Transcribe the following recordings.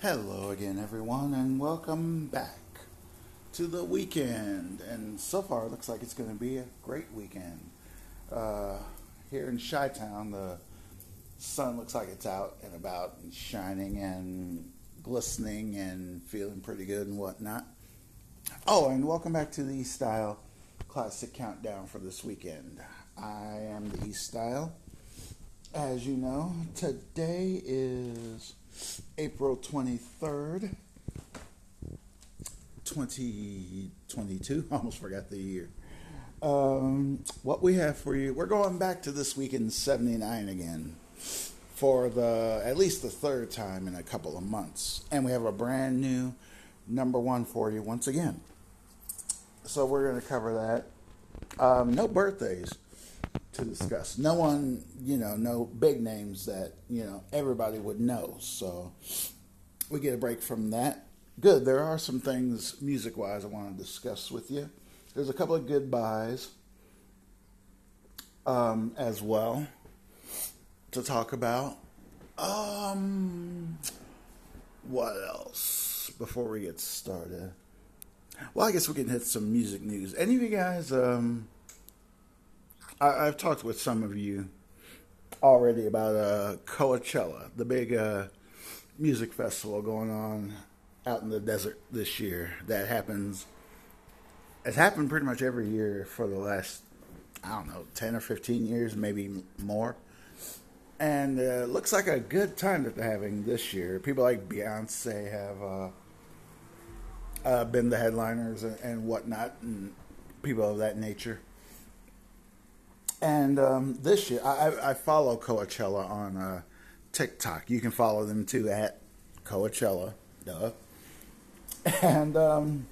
Hello again, everyone, and welcome back to the weekend. And so far, it looks like it's going to be a great weekend. Uh, here in Chi Town, the sun looks like it's out and about and shining and glistening and feeling pretty good and whatnot. Oh, and welcome back to the East Style Classic Countdown for this weekend. I am the East Style. As you know, today is April 23rd, 2022. Almost forgot the year. Um, what we have for you, we're going back to this week in 79 again for the at least the third time in a couple of months. And we have a brand new number one for you once again. So we're going to cover that. Um, no birthdays to discuss. No one, you know, no big names that, you know, everybody would know. So we get a break from that. Good. There are some things music wise I want to discuss with you. There's a couple of goodbyes um, as well to talk about. Um, what else before we get started? Well, I guess we can hit some music news. Any of you guys um, I, have talked with some of you already about uh, Coachella, the big uh, music festival going on out in the desert this year. That happens. It's happened pretty much every year for the last, I don't know, ten or fifteen years, maybe more. And uh, looks like a good time that they're having this year. People like Beyonce have uh, uh, been the headliners and, and whatnot, and people of that nature. And um, this year, I, I, follow Coachella on uh, TikTok. You can follow them too at Coachella. Duh. And um,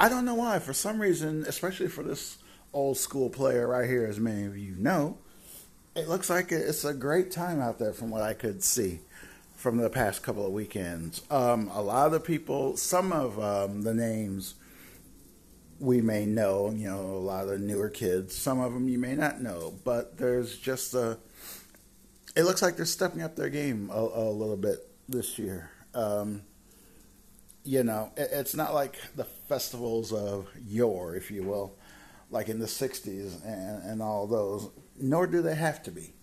I don't know why. For some reason, especially for this old school player right here, as many of you know, it looks like it's a great time out there from what I could see from the past couple of weekends. Um, a lot of the people, some of um, the names we may know, you know, a lot of the newer kids. Some of them you may not know, but there's just a. It looks like they're stepping up their game a, a little bit this year. Um, you know, it, it's not like the festivals of yore, if you will, like in the '60s and, and all those. Nor do they have to be.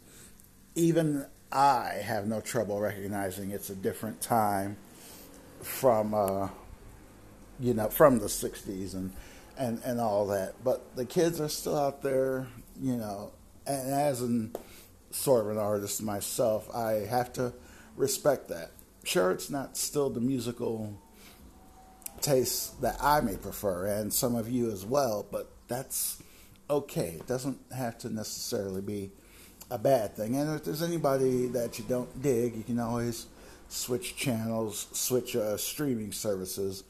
Even I have no trouble recognizing it's a different time from, uh, you know, from the '60s and and and all that. But the kids are still out there, you know. And as an sort of an artist myself, I have to respect that. Sure, it's not still the musical taste that I may prefer, and some of you as well. But that's okay. It doesn't have to necessarily be a bad thing. And if there's anybody that you don't dig, you can always switch channels, switch uh, streaming services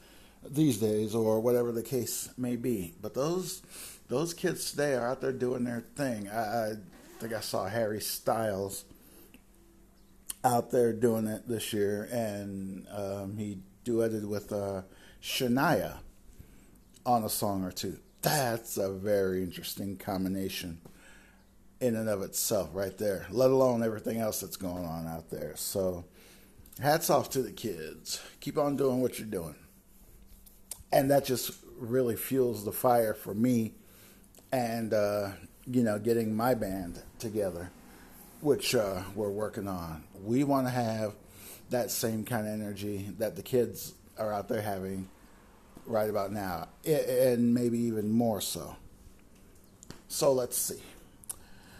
these days or whatever the case may be. But those those kids today are out there doing their thing. I, I think I saw Harry Styles out there doing it this year, and um, he duetted with uh, Shania on a song or two. That's a very interesting combination in and of itself, right there. Let alone everything else that's going on out there. So, hats off to the kids. Keep on doing what you're doing and that just really fuels the fire for me and uh, you know getting my band together which uh, we're working on. We want to have that same kind of energy that the kids are out there having right about now and maybe even more so. So let's see.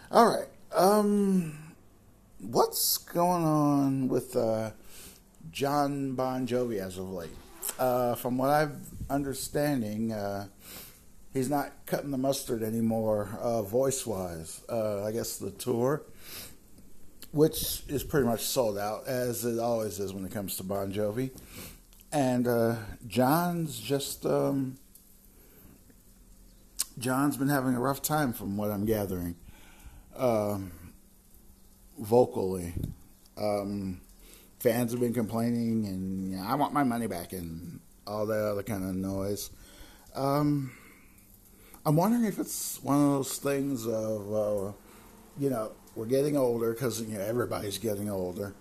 All right um, what's going on with uh, Jon Bon Jovi as of late uh, from what I'm understanding, uh, he's not cutting the mustard anymore, uh, voice wise. Uh, I guess the tour, which is pretty much sold out, as it always is when it comes to Bon Jovi. And uh, Jon's just. Um, Jon's been having a rough time from what I'm gathering. Um, vocally. Um, fans have been complaining, and you know, I want my money back, and all that other kind of noise. Um, I'm wondering if it's one of those things of, uh, you know, we're getting older because you know everybody's getting older,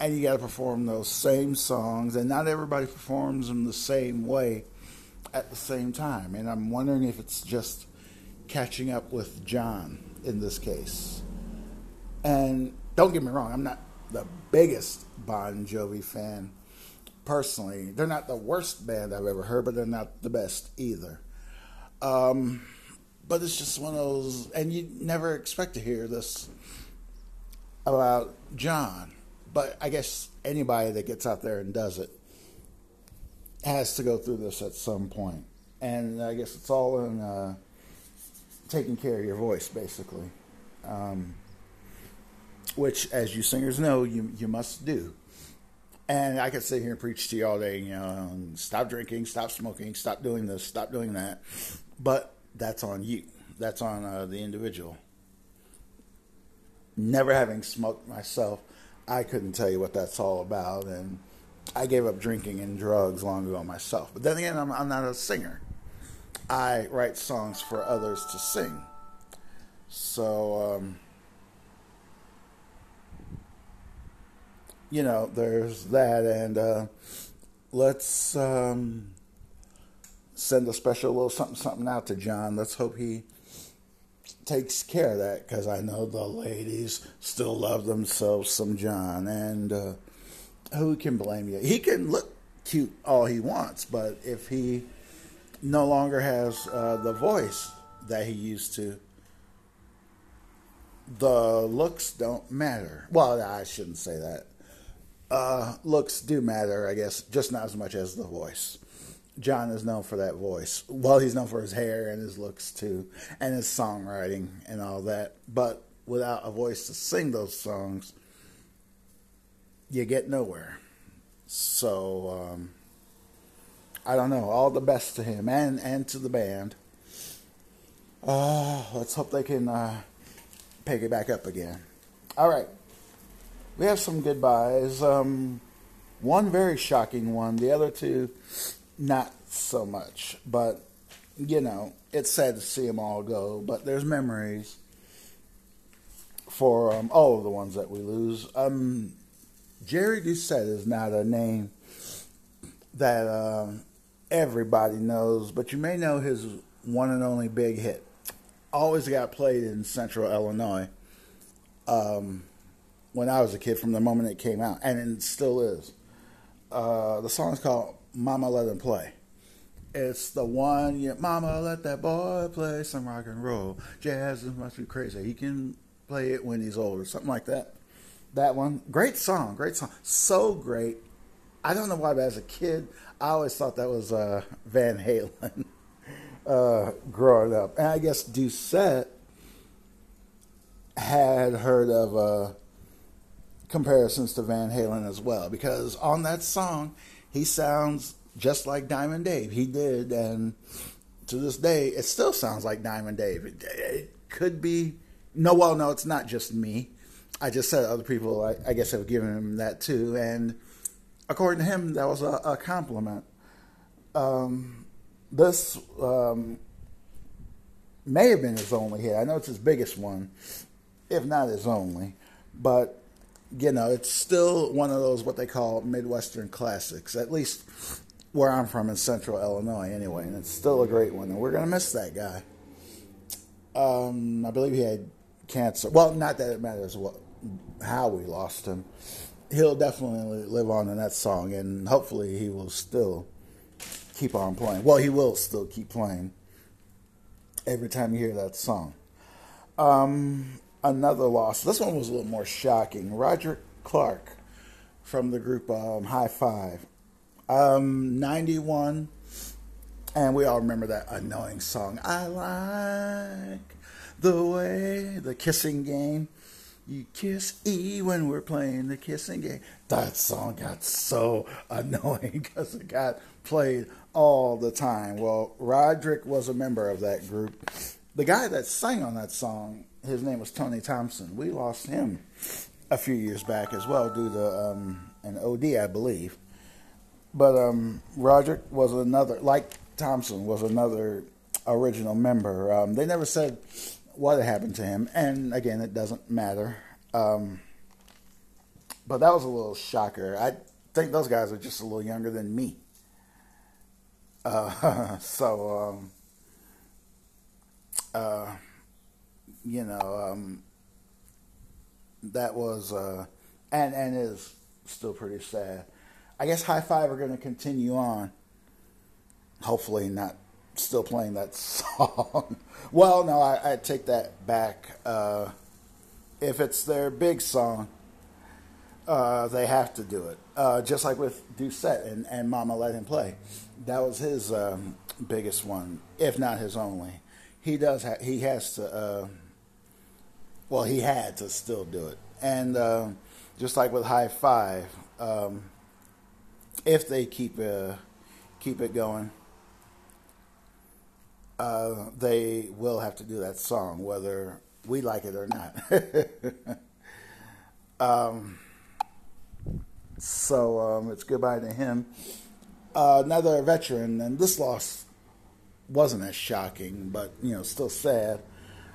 and you got to perform those same songs, and not everybody performs them the same way at the same time. And I'm wondering if it's just catching up with John in this case. And don't get me wrong, I'm not the biggest Bon Jovi fan personally. They're not the worst band I've ever heard, but they're not the best either. Um, but it's just one of those, and you never expect to hear this about John. But I guess anybody that gets out there and does it has to go through this at some point. And I guess it's all in uh, taking care of your voice, basically. Um, which, as you singers know, you, you must do. And I could sit here and preach to you all day, you know, stop drinking, stop smoking, stop doing this, stop doing that. But that's on you. That's on uh, the individual. Never having smoked myself, I couldn't tell you what that's all about. And I gave up drinking and drugs long ago myself. But then again, I'm, I'm not a singer. I write songs for others to sing. So, um, you know, there's that. And uh, let's um, send a special little something, something out to John. Let's hope he takes care of that because I know the ladies still love themselves some John. And uh, who can blame you? He can look cute all he wants, but if he no longer has uh, the voice that he used to, the looks don't matter. Well, I shouldn't say that. Uh, looks do matter, I guess, just not as much as the voice. John is known for that voice. Well, he's known for his hair and his looks too, and his songwriting and all that. But without a voice to sing those songs, you get nowhere. So um, I don't know. All the best to him and and to the band. Uh, let's hope they can uh, pick it back up again. All right, we have some goodbyes. Um, one very shocking one. The other two, not so much. But you know, it's sad to see them all go. But there's memories for um, all of the ones that we lose. Um, Jerry Doucette is not a name that uh, everybody knows, but you may know his one and only big hit. Always got played in Central Illinois um, when I was a kid from the moment it came out, and it still is. Uh, the song is called Mama Let Him Play. It's the one, Mama Let That Boy Play Some Rock and Roll. Jazz must be crazy. He can play it when he's older, something like that that one. Great song, great song. So great. I don't know why, but as a kid, I always thought that was uh, Van Halen uh, growing up. And I guess Doucette had heard of uh, comparisons to Van Halen as well, because on that song, he sounds just like Diamond Dave. He did, and to this day, it still sounds like Diamond Dave. It, it could be. No, well, no, it's not just me. I just said other people, I, I, guess, have given him that too. And according to him, that was a, a compliment. Um, this um, may have been his only hit. I know it's his biggest one, if not his only. But, you know, it's still one of those what they call Midwestern classics, at least where I'm from in central Illinois, anyway. And it's still a great one. And we're going to miss that guy. Um, I believe he had cancer. Well, not that it matters what how we lost him. He'll definitely live on in that song, and hopefully he will still keep on playing. Well, he will still keep playing every time you hear that song. Um, another loss. This one was a little more shocking. Roger Clark from the group um, Hi-Five. Um, 91, and we all remember that annoying song. I like the way the kissing game. You kiss E when we're playing the kissing game. That song got so annoying because it got played all the time. Well, Roderick was a member of that group. The guy that sang on that song, his name was Tony Thompson. We lost him a few years back as well due to um, an OD, I believe. But um, Roderick was another, like Thompson, was another original member. Um, they never said what had happened to him. And again, it doesn't matter. Um, but that was a little shocker. I think those guys are just a little younger than me. Uh, so, um, uh, you know, um, that was uh, and and is still pretty sad. I guess Hi-Five are going to continue on. Hopefully, not still playing that song. well, no, I, I, take that back. Uh, if it's their big song, uh, they have to do it. Uh, just like with Doucette and, and Mama Let Him Play. That was his um, biggest one, if not his only. He does. Ha- he has to. Well, he had to still do it, and uh, just like with Hi-Five, um, if they keep uh, keep it going, uh, they will have to do that song, whether we like it or not. um, so um, it's goodbye to him. Uh, another veteran, and this loss wasn't as shocking, but you know, still sad.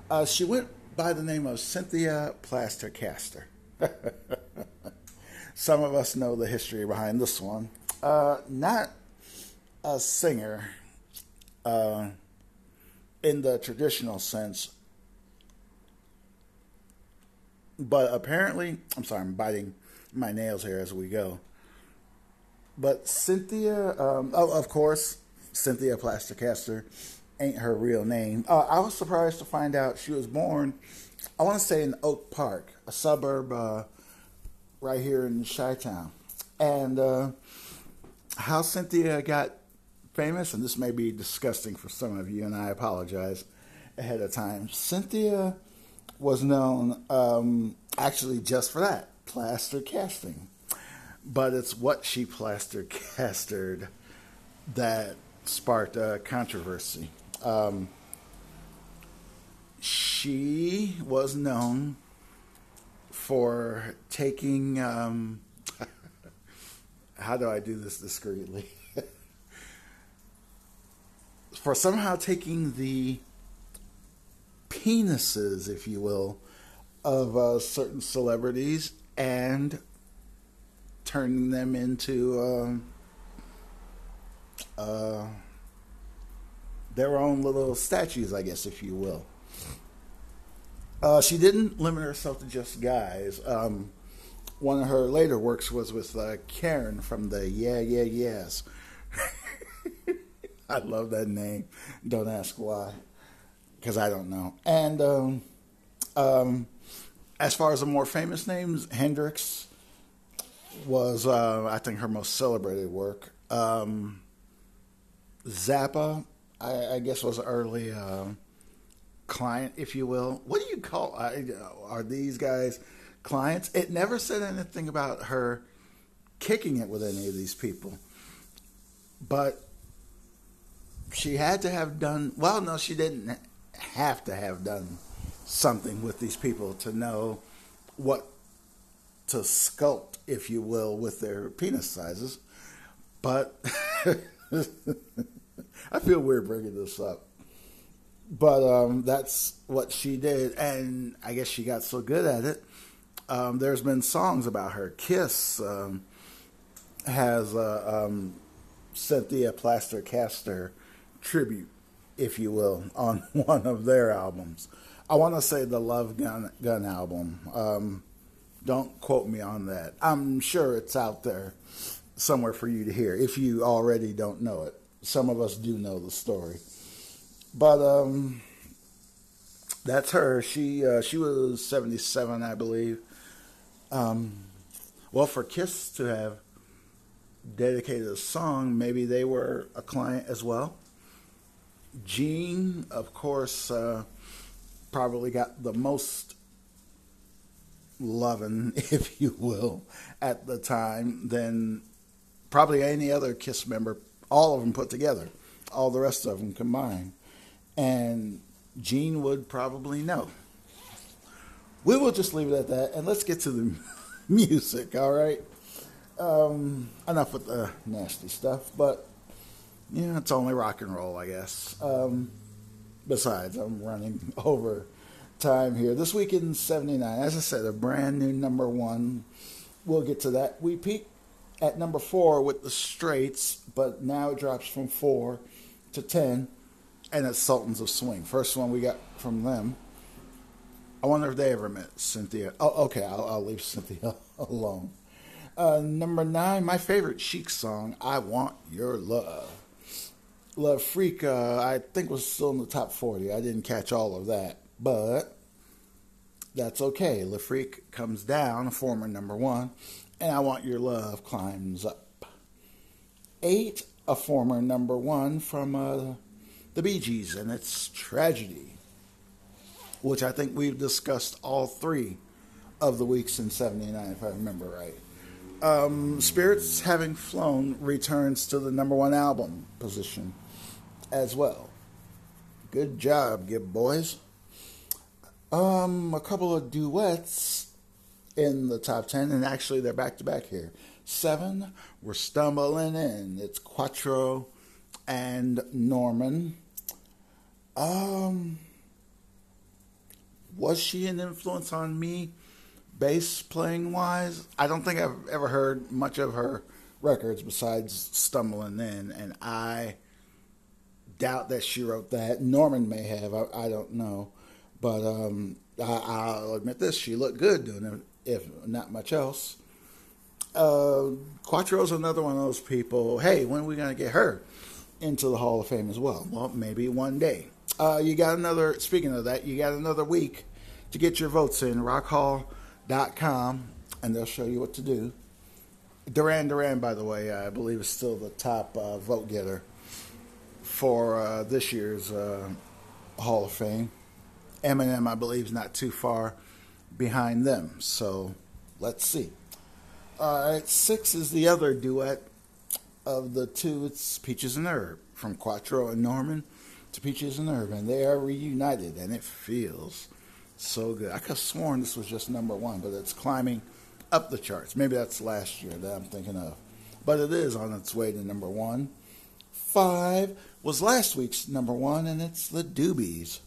Uh, she went by the name of Cynthia Plaster-Caster. Some of us know the history behind this one. Uh, not a singer uh, in the traditional sense, but apparently, I'm sorry, I'm biting my nails here as we go. But Cynthia, um, oh, of course, Cynthia Plaster-Caster ain't her real name. Uh, I was surprised to find out she was born, I want to say in Oak Park, a suburb uh, right here in Chi Town. And uh, how Cynthia got famous, and this may be disgusting for some of you, and I apologize ahead of time. Cynthia was known um, actually just for that plaster casting. But it's what she plaster castered that sparked a controversy. Um, she was known for taking. Um, how do I do this discreetly? for somehow taking the penises, if you will, of uh, certain celebrities and turning them into um, uh, their own little statues, I guess, if you will. Uh, she didn't limit herself to just guys. Um, one of her later works was with uh, Karen from the Yeah Yeah Yeahs. I love that name. Don't ask why, because I don't know. And um, um, as far as the more famous names, Hendrix was, uh, I think, her most celebrated work. Um, Zappa, I, I, guess, was early uh, client, if you will. What do you call? I, are these guys clients? It never said anything about her kicking it with any of these people, but she had to have done. Well, no, she didn't have to have done something with these people to know what to sculpt, if you will, with their penis sizes. But I feel weird bringing this up. But um, that's what she did, and I guess she got so good at it. Um, there's been songs about her. Kiss um, has a um, Cynthia Plaster-Caster tribute, if you will, on one of their albums. I want to say the Love Gun Gun album. Um, don't quote me on that. I'm sure it's out there somewhere for you to hear if you already don't know it. Some of us do know the story, but um, that's her. She uh, she was 77, I believe. Um, well, for Kiss to have dedicated a song, maybe they were a client as well. Gene, of course. Uh, probably got the most loving, if you will, at the time than probably any other Kiss member, all of them put together, all the rest of them combined. And Gene would probably know. We will just leave it at that, and let's get to the music, all right? Um, enough with the nasty stuff, but yeah, it's only rock and roll, I guess. Um, Besides, I'm running over time here. This week in 79, as I said, a brand new number one we'll get to that. We peaked at number four with the Straits, but now it drops from four to ten, and it's Sultans of Swing. First one we got from them. I wonder if they ever met Cynthia. Oh, okay, I'll, I'll leave Cynthia alone. Uh, number nine, my favorite Chic song, "I Want Your Love." Le Freak, uh, I think was still in the top forty. I didn't catch all of that, but that's okay. Freak comes down, former number one, and I Want Your Love climbs up. Eight, a former number one from uh, the Bee Gees, and it's Tragedy, which I think we've discussed all three of the weeks in 79, if I remember right. Um, Spirits Having Flown returns to the number one album position as well. Good job, Gibb Boys. Um, a couple of duets in the top 10, and actually they're back to back here. Seven, we're stumbling in. It's Quatro and Norman. Um, was she an influence on me, bass playing wise? I don't think I've ever heard much of her records besides Stumbling In, and I doubt that she wrote that. Norman may have, I, I don't know. But um, I, will admit this: she looked good doing it, if not much else. Uh, Quatro's another one of those people. Hey, when are we going to get her into the Hall of Fame as well? Well, maybe one day. Uh, you got another. Speaking of that, you got another week to get your votes in. Rockhall.com, and they'll show you what to do. Duran Duran, by the way, I believe is still the top uh, vote getter for uh, this year's uh, Hall of Fame. Eminem, I believe, is not too far behind them. So let's see. All right, six is the other duet of the two. It's Peaches and Herb from Quatro and Norman to Peaches and Herb, and they are reunited, and it feels so good. I could have sworn this was just number one, but it's climbing up the charts. Maybe that's last year that I'm thinking of, but it is on its way to number one. Five was last week's number one, and it's the Doobies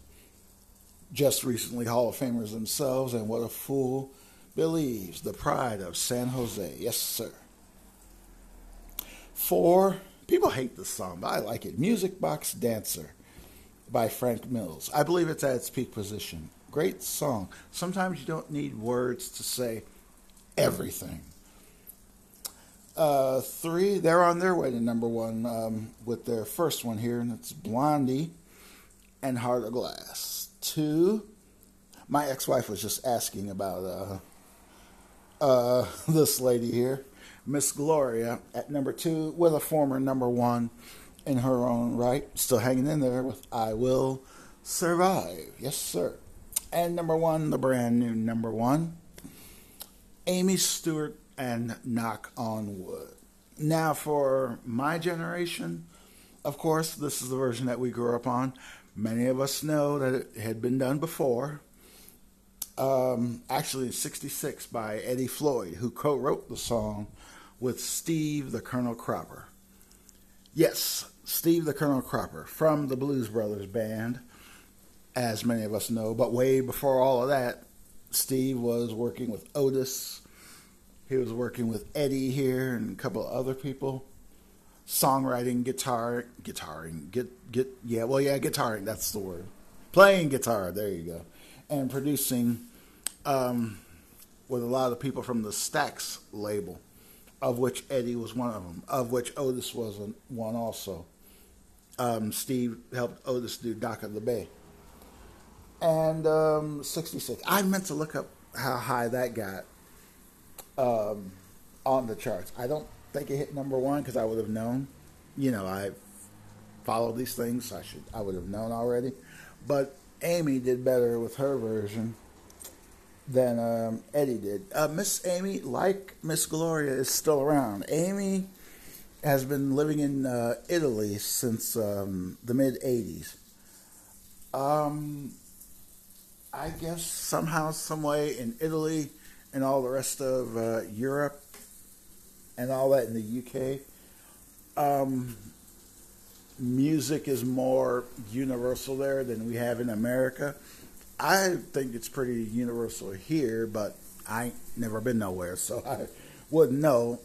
just recently Hall of Famers themselves, and what a fool believes. The pride of San Jose. Yes, sir. Four, people hate this song, but I like it. Music Box Dancer by Frank Mills. I believe it's at its peak position. Great song. Sometimes you don't need words to say everything. Uh, three, they're on their way to number one um, with their first one here, and it's Blondie and Heart of Glass two. My ex-wife was just asking about uh, uh, this lady here, Miss Gloria, at number two, with a former number one in her own right, still hanging in there with "I Will Survive." Yes, sir. And number one, the brand new number one, Amii Stewart and "Knock on Wood." Now, for my generation, of course, this is the version that we grew up on. Many of us know that it had been done before. Um, actually, 66 by Eddie Floyd, who co wrote the song with Steve the Colonel Cropper. Yes, Steve the Colonel Cropper from the Blues Brothers Band, as many of us know. But way before all of that, Steve was working with Otis. He was working with Eddie here and a couple of other people songwriting, guitar, guitaring, get get yeah, well yeah, guitaring. That's the word. Playing guitar. There you go, and producing um, with a lot of people from the Stax label, of which Eddie was one of them, of which Otis was one also. Um, Steve helped Otis do Dock of the Bay. And um, 66. I meant to look up how high that got um, on the charts. I don't think it hit number one because I would have known. You know, I follow these things. I should I would have known already. But Amii did better with her version than um, Eddie did. Uh, Miss Amii, like Miss Gloria, is still around. Amii has been living in uh, Italy since um, the mid '80s. Um, I guess somehow, some way, in Italy and all the rest of uh, Europe, and all that in the UK. Um, music is more universal there than we have in America. I think it's pretty universal here, but I ain't never been nowhere, so I wouldn't know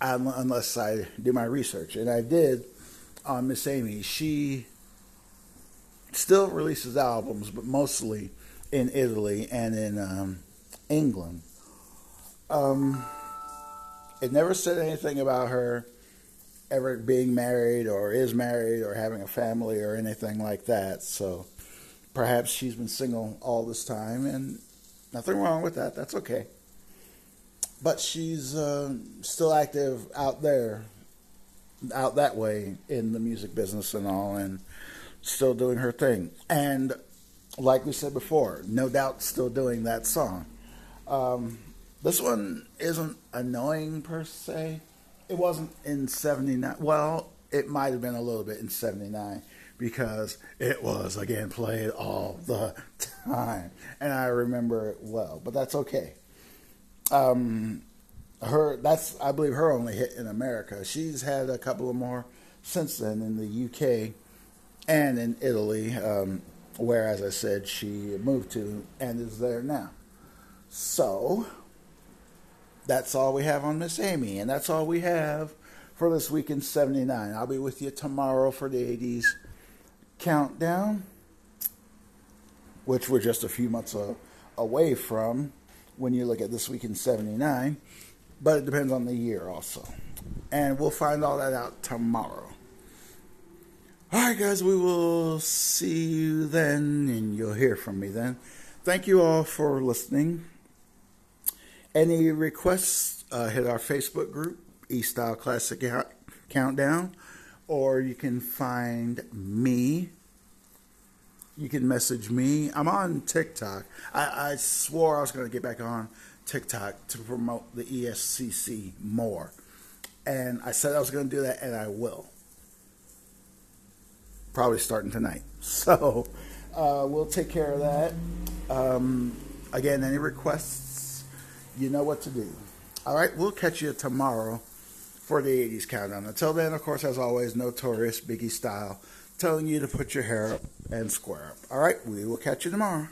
unless I do my research. And I did on Miss Amii. She still releases albums, but mostly in Italy and in um, England. Um, it never said anything about her ever being married or is married or having a family or anything like that. So perhaps she's been single all this time, and nothing wrong with that. That's okay. But she's uh, still active out there, out that way in the music business and all, and still doing her thing. And like we said before, no doubt still doing that song. Um, this one isn't annoying per se. It wasn't in 79. Well, it might have been a little bit in 79 because it was, again, played all the time. And I remember it well, but that's okay. Um, her that's I believe her only hit in America. She's had a couple of more since then in the UK and in Italy, um, where, as I said, she moved to and is there now. So that's all we have on Miss Amii, and that's all we have for this week in 79. I'll be with you tomorrow for the 80s countdown, which we're just a few months away from when you look at this week in 79, but it depends on the year also. And we'll find all that out tomorrow. All right, guys, we will see you then, and you'll hear from me then. Thank you all for listening. Any requests, uh, hit our Facebook group, E Style Classic Countdown, or you can find me. You can message me. I'm on TikTok. I, I swore I was going to get back on TikTok to promote the ESCC more. And I said I was going to do that, and I will probably starting tonight. So uh, we'll take care of that. Um, again, any requests, you know what to do. All right, we'll catch you tomorrow for the 80s countdown. Until then, of course, as always, notorious Biggie style, telling you to put your hair up and square up. All right, we will catch you tomorrow.